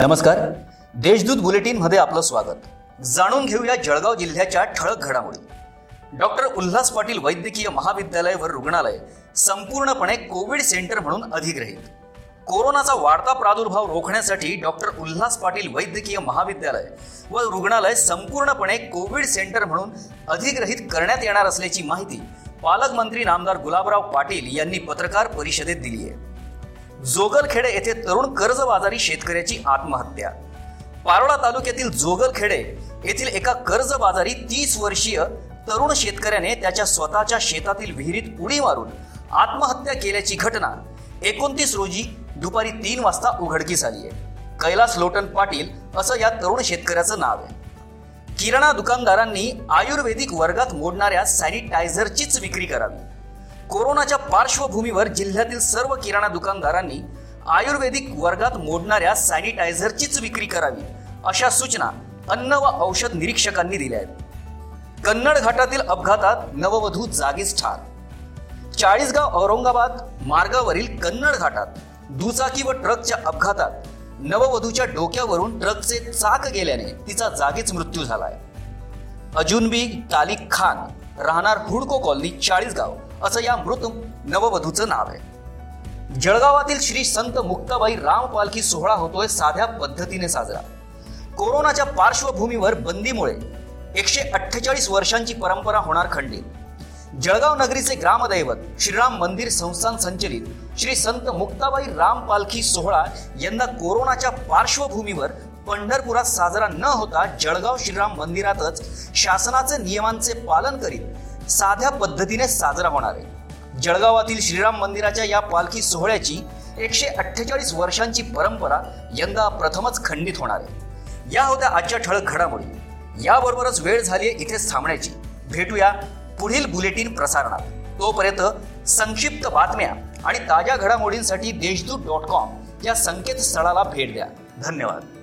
नमस्कार. देशदूत बुलेटिनमध्ये आपलं स्वागत. जाणून घेऊया जळगाव जिल्ह्याच्या ठळक घडामोडी. डॉक्टर उल्हास पाटील वैद्यकीय महाविद्यालय व रुग्णालय संपूर्णपणे कोविड सेंटर म्हणून अधिग्रहित. कोरोनाचा वाढता प्रादुर्भाव रोखण्यासाठी डॉक्टर उल्हास पाटील वैद्यकीय महाविद्यालय व रुग्णालय संपूर्णपणे कोविड सेंटर म्हणून अधिग्रहित करण्यात येणार असल्याची माहिती पालकमंत्री नामदार गुलाबराव पाटील यांनी पत्रकार परिषदेत दिली आहे. जोगलखेडे येथे तरुण कर्जबाजारी शेतकऱ्याची आत्महत्या. पारोळा तालुक्यातील जोगलखेडे येथील एका कर्जबाजारी तीस वर्षीय तरुण शेतकऱ्याने त्याच्या स्वतःच्या शेतातील विहिरीत उडी मारून आत्महत्या केल्याची घटना एकोणतीस रोजी दुपारी तीन वाजता उघडकीस आली आहे. कैलास लोटन पाटील असं या तरुण शेतकऱ्याचं नाव आहे. किराणा दुकानदारांनी आयुर्वेदिक वर्गात मोडणाऱ्या सॅनिटायझरचीच विक्री करावी. कोरोनाच्या पार्श्वभूमीवर जिल्ह्यातील सर्व किराणा दुकानदारांनी आयुर्वेदिक वर्गात मोडणाऱ्या सॅनिटायझरचीच विक्री करावी अशा सूचना अन्न व औषध निरीक्षकांनी दिल्या आहेत. कन्नड घाटातील अपघातात नववधू जागीच ठार. चाळीसगाव औरंगाबाद मार्गावरील कन्नड घाटात दुचाकी व ट्रकच्या अपघातात नववधूच्या डोक्यावरून ट्रकचे चाक गेल्याने तिचा जागीच मृत्यू झालाय. अजुनबी तालिक खान. राहणार हुडको कॉलनी चाळीसगाव असं या मृत नववधूचं नाव आहे. जळगावातील श्री संत मुक्ताबाई राम पालखी सोहळा होतोय साध्या पद्धतीने साजरा. कोरोनाच्या पार्श्वभूमीवर बंदीमुळे एकशे अठ्ठेचाळीस वर्षांची परंपरा होणार खंडित. जळगाव नगरीचे ग्रामदैवत श्रीराम मंदिर संस्थान संचलित श्री संत मुक्ताबाई राम पालखी सोहळा यंदा कोरोनाच्या पार्श्वभूमीवर पंढरपुरात साजरा न होता जळगाव श्रीराम मंदिरातच शासनाचे नियमांचे पालन करीत साध्या पद्धतीने साजरा होणार आहे. जळगावातील श्रीराम मंदिराच्या या पालखी सोहळ्याची एकशे अठ्ठेचाळीस वर्षांची परंपरा यंदा प्रथमच खंडित होणार आहे. या होत्या आजच्या ठळक घडामोडी. याबरोबरच वेळ झाली आहे इथेच थांबण्याची. भेटूया पुढील बुलेटिन प्रसारणात. तोपर्यंत संक्षिप्त बातम्या आणि ताज्या घडामोडींसाठी देशदूत डॉट कॉम या संकेतस्थळाला भेट द्या. धन्यवाद.